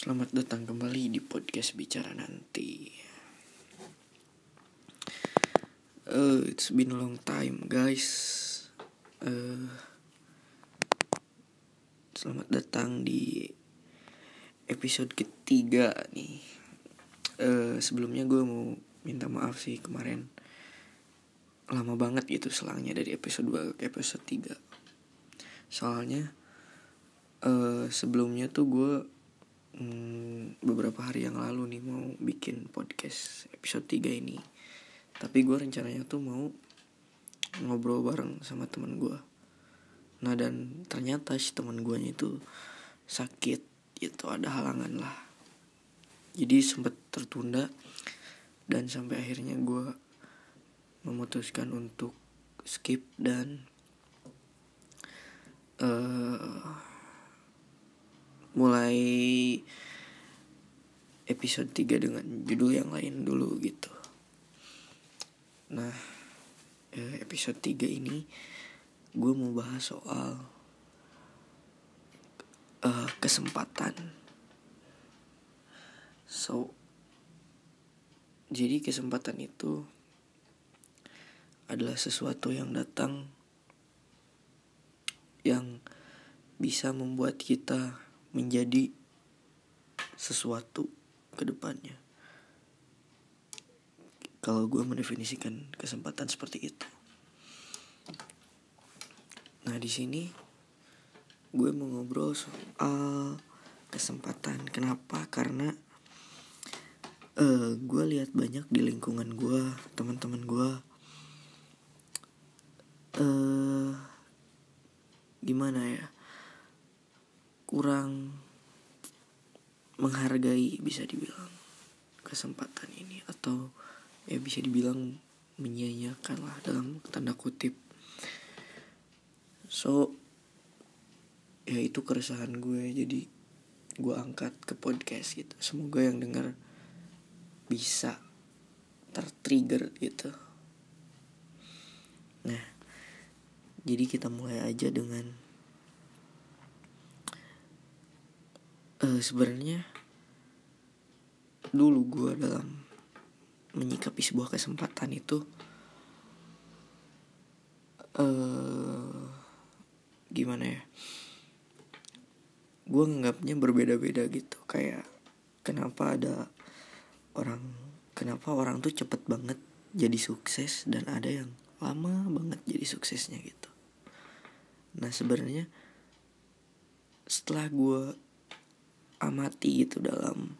Selamat datang kembali di podcast bicara nanti. Uh, it's been a long time, guys. Uh, selamat datang di episode ketiga nih. Uh, sebelumnya gue mau minta maaf sih kemarin lama banget gitu selangnya dari episode 2 ke episode 3 soalnya uh, sebelumnya tuh gue hmm, beberapa hari yang lalu nih mau bikin podcast episode 3 ini. Tapi gue rencananya tuh mau ngobrol bareng sama teman gue nah dan ternyata si teman gue itu sakit itu ada halangan lah. Jadi sempet tertunda dan sampai akhirnya gue memutuskan untuk skip dan uh, mulai episode 3 dengan judul yang lain dulu gitu. Nah, eh, episode 3 ini gue mau bahas soal uh, kesempatan. So, jadi kesempatan itu adalah sesuatu yang datang yang bisa membuat kita menjadi sesuatu ke depannya. Kalau gue mendefinisikan kesempatan seperti itu. Nah di sini gue mau ngobrol soal kesempatan. Kenapa? Karena uh, gue lihat banyak di lingkungan gue, teman-teman gue uh, gimana ya kurang menghargai bisa dibilang kesempatan ini atau ya bisa dibilang menyia-nyiakan lah dalam tanda kutip. So ya itu keresahan gue. Jadi gue angkat ke podcast gitu. Semoga yang dengar bisa tertrigger gitu. Nah jadi kita mulai aja dengan uh, sebenarnya dulu gue dalam menyikapi sebuah kesempatan itu uh, gimana ya? Gue nganggapnya berbeda-beda gitu. Kayak kenapa ada orang kenapa orang tuh cepet banget jadi sukses dan ada yang lama banget jadi suksesnya gitu. Nah sebenarnya setelah gue amati gitu dalam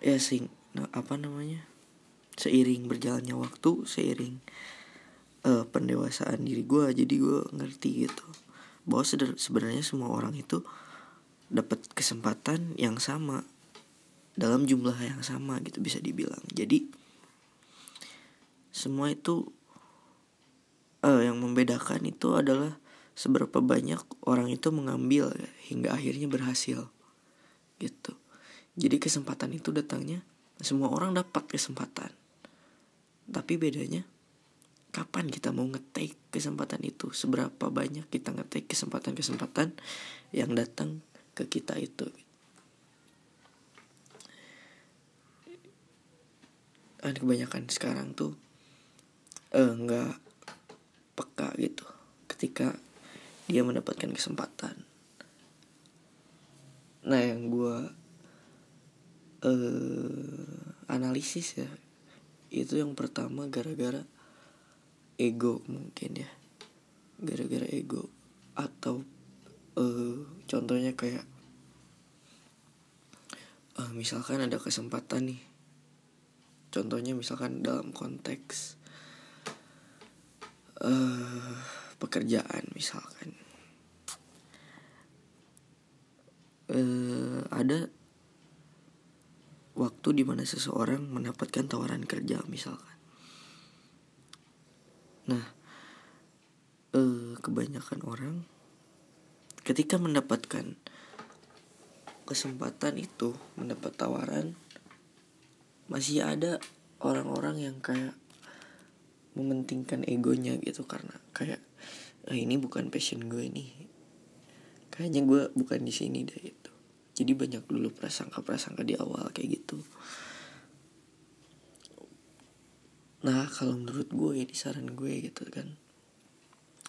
ya sing apa namanya seiring berjalannya waktu seiring uh, pendewasaan diri gue jadi gue ngerti gitu. Bahwa sebenarnya semua orang itu dapat kesempatan yang sama dalam jumlah yang sama gitu bisa dibilang. Jadi semua itu uh, yang membedakan itu adalah seberapa banyak orang itu mengambil hingga akhirnya berhasil gitu. Jadi kesempatan itu datangnya semua orang dapat kesempatan. Tapi bedanya kapan kita mau ngetik kesempatan itu? Seberapa banyak kita ngetik kesempatan-kesempatan yang datang ke kita itu? Dan kebanyakan sekarang tuh eh, nggak peka gitu. Ketika dia mendapatkan kesempatan nah yang gue uh, analisis ya itu yang pertama gara-gara ego mungkin ya. Gara-gara ego atau uh, contohnya kayak uh, misalkan ada kesempatan nih. Contohnya misalkan dalam konteks uh, pekerjaan misalkan uh, ada waktu di mana seseorang mendapatkan tawaran kerja misalkan. Nah uh, kebanyakan orang ketika mendapatkan kesempatan itu mendapat tawaran masih ada orang-orang yang kayak mementingkan egonya gitu. Karena kayak oh, ini bukan passion gue nih. Kayaknya gue bukan di sini deh jadi banyak dulu prasangka-prasangka di awal kayak gitu. Nah kalau menurut gue ya di saran gue gitu kan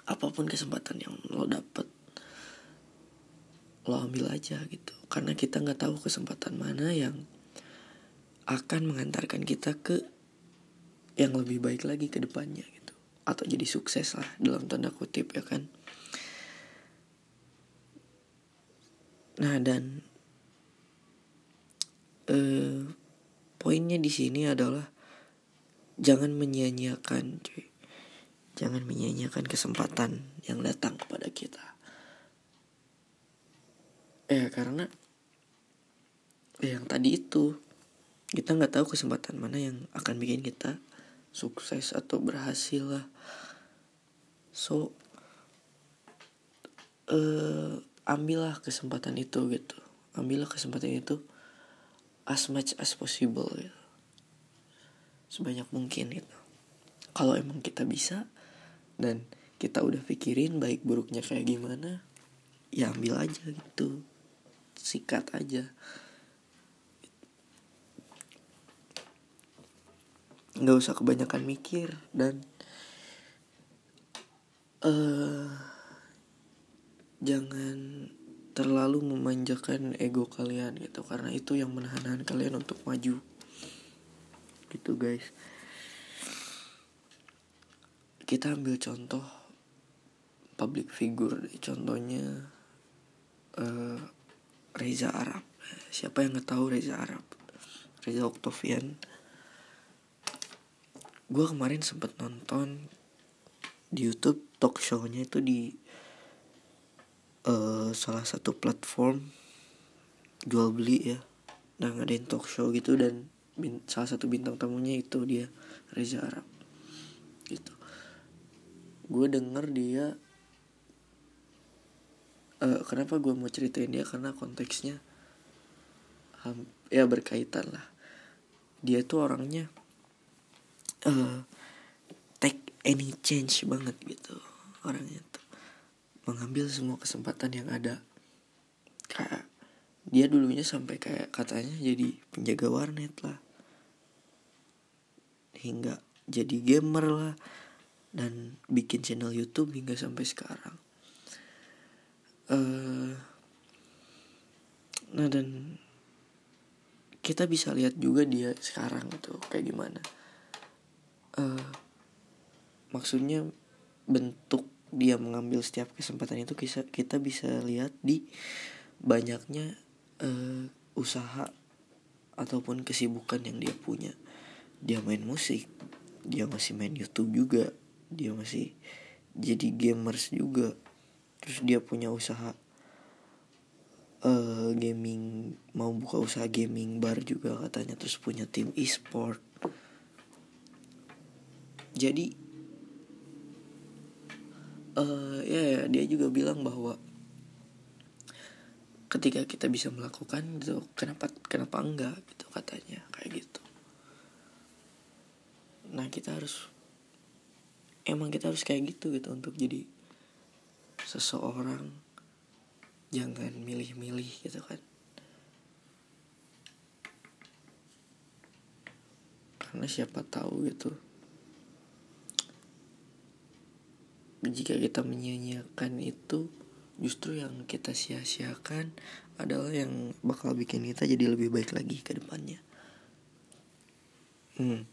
apa pun kesempatan yang lo dapet lo ambil aja gitu. Karena kita nggak tahu kesempatan mana yang akan mengantarkan kita ke yang lebih baik lagi ke depannya gitu. Atau jadi sukses lah dalam tanda kutip ya kan. Nah dan eh, poinnya di sini adalah jangan menyia-nyiakan cuy. Jangan menyia-nyiakan kesempatan yang datang kepada kita. Ya karena ya yang tadi itu kita nggak tahu kesempatan mana yang akan bikin kita sukses atau berhasil lah. So uh, ambillah kesempatan itu gitu. Ambillah kesempatan itu as much as possible gitu. Sebanyak mungkin gitu. Kalau emang kita bisa dan kita udah pikirin baik buruknya kayak gimana ya ambil aja gitu. Sikat aja. Nggak usah kebanyakan mikir dan uh, jangan terlalu memanjakan ego kalian gitu karena itu yang menahan kalian untuk maju. Gitu guys. Kita ambil contoh public figure contohnya uh, Reza Arab. Siapa yang nggak tahu Reza Arab? Reza Octavian gue kemarin sempet nonton di YouTube talk show-nya itu di uh, salah satu platform jual beli ya. Nah ngadain talk show gitu dan bin, salah satu bintang tamunya itu dia Reza Arab. Gitu. Gue denger dia uh, kenapa gue mau ceritain dia? Karena konteksnya um, ya berkaitan lah. Dia tuh orangnya uh, take any change banget gitu orangnya tuh mengambil semua kesempatan yang ada. Kayak dia dulunya sampai kayak katanya jadi penjaga warnet lah. Hingga jadi gamer lah. Dan bikin channel YouTube hingga sampai sekarang. Uh, nah dan kita bisa lihat juga dia sekarang tuh kayak gimana. Uh, maksudnya bentuk dia mengambil setiap kesempatan itu kita kita bisa lihat di banyaknya uh, usaha ataupun kesibukan yang dia punya. Dia main musik dia masih main YouTube juga dia masih jadi gamers juga. Terus dia punya usaha uh, gaming mau buka usaha gaming bar juga katanya terus punya tim e-sport. Jadi uh, ya, ya dia juga bilang bahwa ketika kita bisa melakukan itu kenapa kenapa enggak gitu katanya kayak gitu. Nah kita harus emang kita harus kayak gitu gitu untuk jadi seseorang. Jangan milih-milih gitu kan. Karena siapa tahu gitu jika kita menyia-nyiakan itu justru yang kita sia-siakan adalah yang bakal bikin kita jadi lebih baik lagi ke depannya hmm.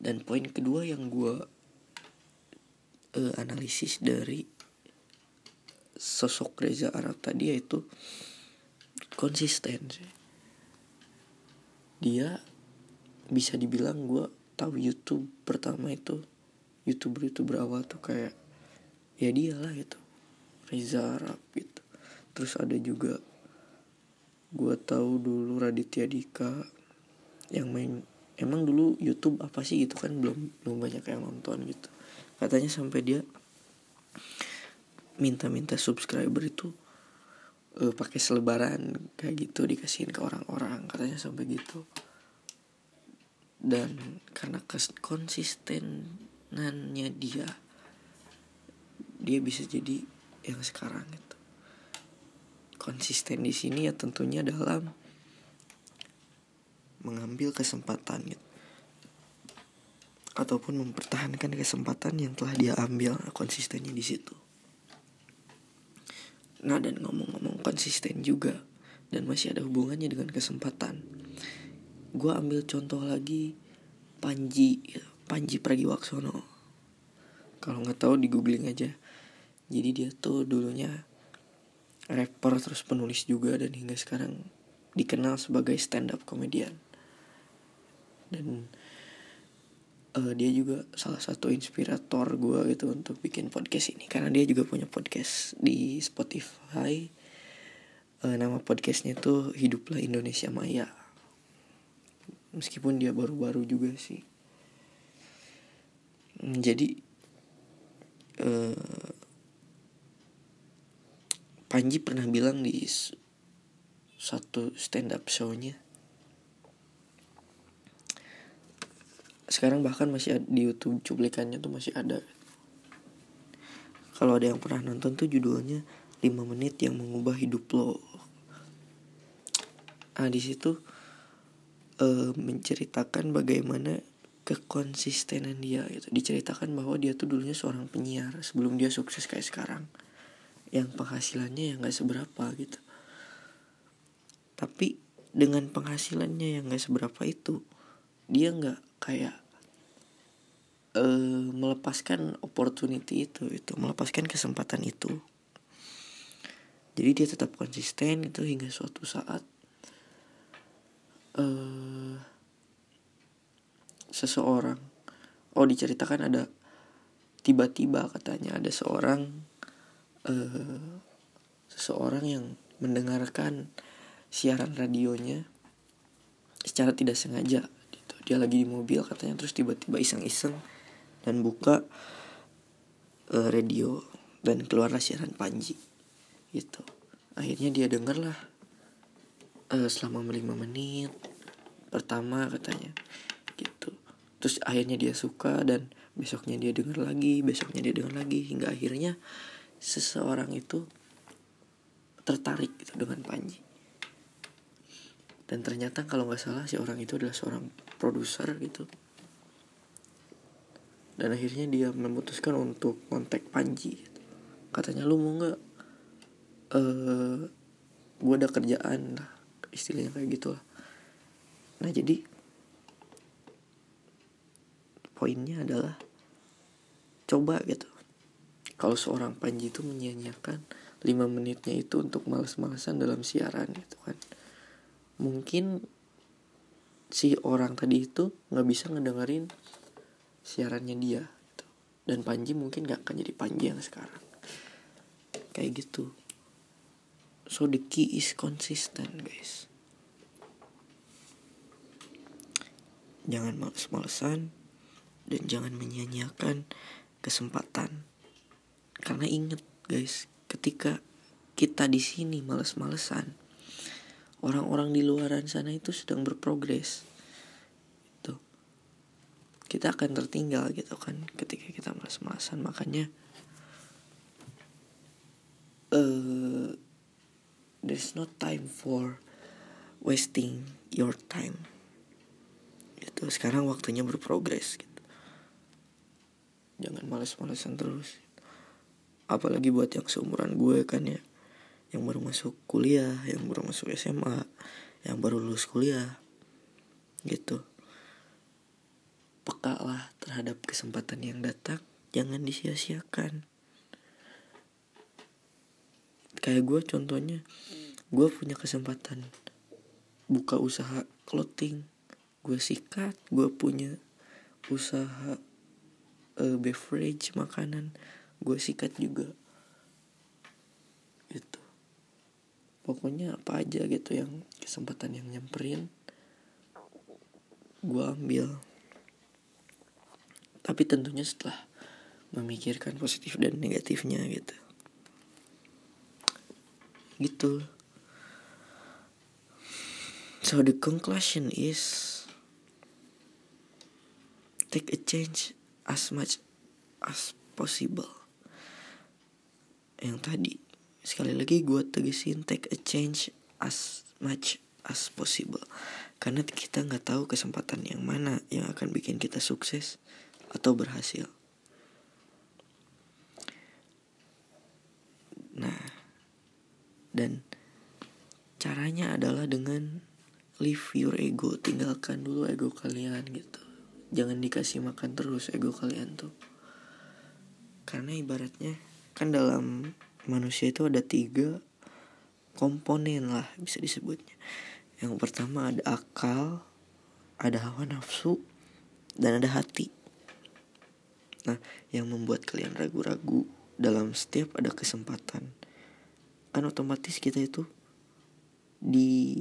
dan poin kedua yang gue uh, analisis dari sosok Reza Arab tadi yaitu konsisten. Dia bisa dibilang gue tahu YouTube pertama itu youtuber youtuber awal tuh kayak ya dia lah gitu. Reza Arab gitu. Terus ada juga gue tahu dulu Raditya Dika yang main emang dulu YouTube apa sih gitu kan belum belum banyak yang nonton gitu. Katanya sampai dia minta-minta subscriber itu uh, pakai selebaran kayak gitu dikasihin ke orang-orang katanya sampai gitu. Dan karena konsistenannya dia dia bisa jadi yang sekarang itu konsisten di sini ya tentunya dalam mengambil kesempatan gitu ataupun mempertahankan kesempatan yang telah dia ambil konsistennya di situ. Nah dan ngomong-ngomong konsisten juga dan masih ada hubungannya dengan kesempatan. Gue ambil contoh lagi Panji, Panji Pragiwaksono. Kalau nggak tahu di googling aja. Jadi dia tuh dulunya rapper terus penulis juga dan hingga sekarang dikenal sebagai stand up comedian. Dan uh, dia juga salah satu inspirator gue gitu untuk bikin podcast ini karena dia juga punya podcast di Spotify uh, nama podcastnya tuh hiduplah Indonesia Maya meskipun dia baru-baru juga sih jadi uh, Panji pernah bilang di satu stand up show-nya sekarang bahkan masih ada, di YouTube cuplikannya tuh masih ada. Kalau ada yang pernah nonton tuh judulnya 5 menit yang mengubah hidup lo. Ah di situ uh, menceritakan bagaimana kekonsistenan dia gitu. Diceritakan bahwa dia tuh dulunya seorang penyiar sebelum dia sukses kayak sekarang. Yang penghasilannya yang gak seberapa gitu. Tapi dengan penghasilannya yang gak seberapa itu dia nggak kayak uh, melepaskan opportunity itu itu melepaskan kesempatan itu. Jadi dia tetap konsisten itu hingga suatu saat uh, seseorang. Oh diceritakan ada tiba-tiba katanya ada seorang uh, seseorang yang mendengarkan siaran radionya secara tidak sengaja dia lagi di mobil katanya terus tiba-tiba iseng-iseng dan buka uh, radio dan keluarlah siaran Panji gitu. Akhirnya dia denger lah uh, selama lima menit pertama katanya gitu terus akhirnya dia suka dan besoknya dia denger lagi besoknya dia denger lagi hingga akhirnya seseorang itu tertarik gitu dengan Panji. Dan ternyata kalau nggak salah si orang itu adalah seorang produser gitu. Dan akhirnya dia memutuskan untuk kontak Panji gitu. katanya lu mau nggak eh uh, gue ada kerjaan lah istilahnya kayak gitu lah nah jadi poinnya adalah coba gitu. Kalau seorang Panji itu menyia-nyiakan 5 menitnya itu untuk males-malesan dalam siaran gitu kan. Mungkin si orang tadi itu nggak bisa ngedengerin siarannya dia gitu. dan Panji mungkin nggak akan jadi Panji yang sekarang. Kayak gitu. So the key is consistent guys. Jangan males-malesan dan jangan menyia-nyiakan kesempatan. Karena inget guys ketika kita di sini males-malesan orang-orang di luaran sana itu sedang berprogres. Itu kita akan tertinggal gitu kan ketika kita malas-malasan makanya uh, there's no time for wasting your time. Itu sekarang waktunya berprogres gitu jangan malas-malasan terus. Apalagi buat yang seumuran gue kan ya. Yang baru masuk kuliah yang baru masuk SMA yang baru lulus kuliah. Gitu. Peka lah terhadap kesempatan yang datang. Jangan disia-siakan. Kayak gue contohnya gue punya kesempatan buka usaha clothing. Gue sikat gue punya usaha uh, beverage makanan gue sikat juga. Gitu. Pokoknya apa aja gitu yang kesempatan yang nyamperin gue ambil. Tapi tentunya setelah memikirkan positif dan negatifnya gitu. Gitu. So the conclusion is take a change as much as possible. Yang tadi sekali lagi gue tegesin take a change as much as possible. Karena kita nggak tahu kesempatan yang mana yang akan bikin kita sukses atau berhasil. Nah dan caranya adalah dengan leave your ego tinggalkan dulu ego kalian gitu jangan dikasih makan terus ego kalian tuh. Karena ibaratnya kan dalam manusia itu ada tiga komponen lah bisa disebutnya. Yang pertama ada akal ada hawa nafsu dan ada hati. Nah yang membuat kalian ragu-ragu dalam setiap ada kesempatan kan otomatis kita itu di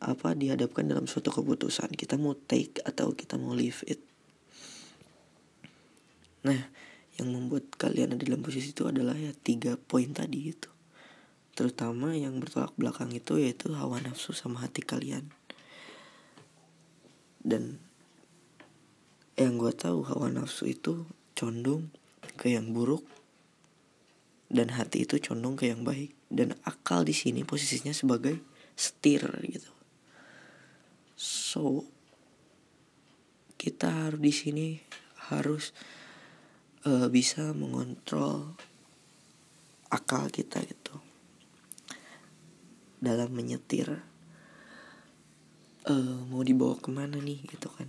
apa dihadapkan dalam suatu keputusan. Kita mau take atau kita mau leave it. Nah yang membuat kalian ada dalam posisi itu adalah ya tiga poin tadi itu terutama yang bertolak belakang itu yaitu hawa nafsu sama hati kalian. Dan yang gue tahu hawa nafsu itu condong ke yang buruk dan hati itu condong ke yang baik. Dan akal di sini posisinya sebagai setir gitu so kita harus di sini harus uh, bisa mengontrol akal kita gitu. Dalam menyetir uh, mau dibawa ke mana nih gitu kan.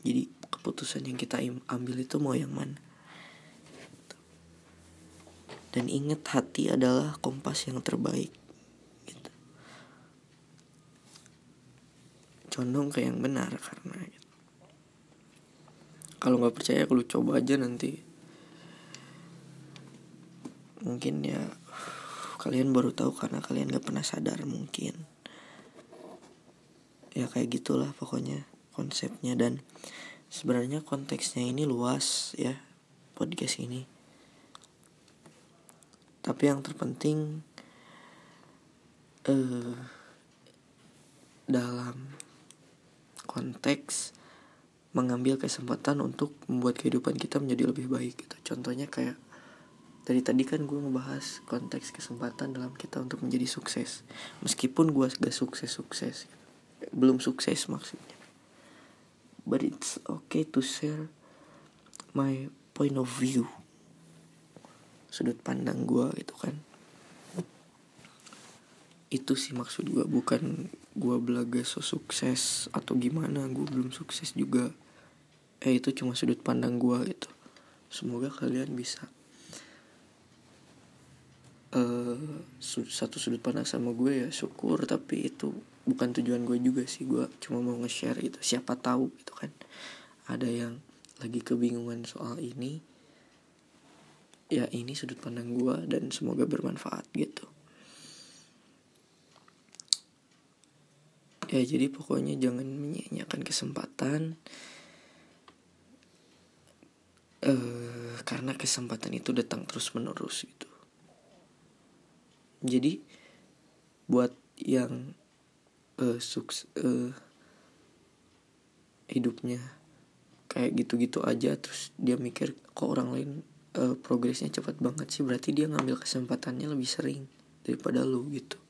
Jadi keputusan yang kita ambil itu mau yang mana. Dan ingat hati adalah kompas yang terbaik gitu. Condong ke yang benar karena gitu. kalau nggak percaya kalau coba aja nanti. Mungkin ya kalian baru tahu karena kalian gak pernah sadar mungkin. Ya kayak gitulah pokoknya konsepnya. Dan sebenarnya konteksnya ini luas ya podcast ini. Tapi yang terpenting eh dalam konteks mengambil kesempatan untuk membuat kehidupan kita menjadi lebih baik gitu. Contohnya kayak dari tadi kan gue ngebahas konteks kesempatan dalam kita untuk menjadi sukses. Meskipun gue gak sukses sukses belum sukses maksudnya. But it's okay to share my point of view. Sudut pandang gue gitu kan. Itu sih maksud gue bukan gue belaga so sukses atau gimana gue belum sukses juga. Eh itu cuma sudut pandang gue gitu. Semoga kalian bisa uh, satu sudut pandang sama gue ya syukur. Tapi itu bukan tujuan gue juga sih gue cuma mau nge-share gitu. Siapa tahu gitu kan ada yang lagi kebingungan soal ini. Ya ini sudut pandang gue dan semoga bermanfaat gitu ya jadi pokoknya jangan menyanyiakan kesempatan. Uh, karena kesempatan itu datang terus menerus gitu. Jadi buat yang uh, suks uh, hidupnya kayak gitu-gitu aja terus dia mikir kok orang lain uh, progresnya cepat banget sih? Berarti dia ngambil kesempatannya lebih sering daripada lu gitu.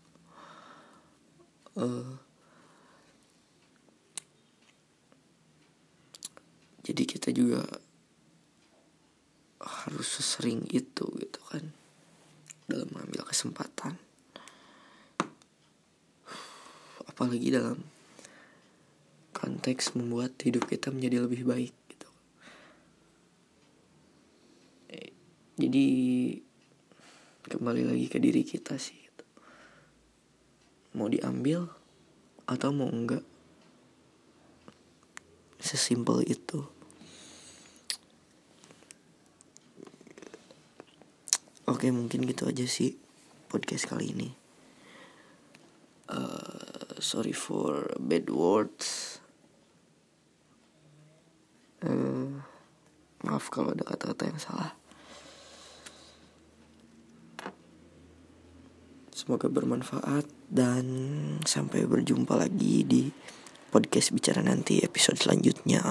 Uh, jadi kita juga harus sesering itu gitu kan. Dalam mengambil kesempatan. Apalagi dalam konteks membuat hidup kita menjadi lebih baik gitu. Jadi kembali lagi ke diri kita sih gitu. mau diambil atau mau enggak sesimpel itu Oke mungkin gitu aja sih podcast kali ini. Uh, sorry for bad words. Uh, maaf kalau ada kata-kata yang salah. Semoga bermanfaat dan sampai berjumpa lagi di podcast bicara nanti episode selanjutnya.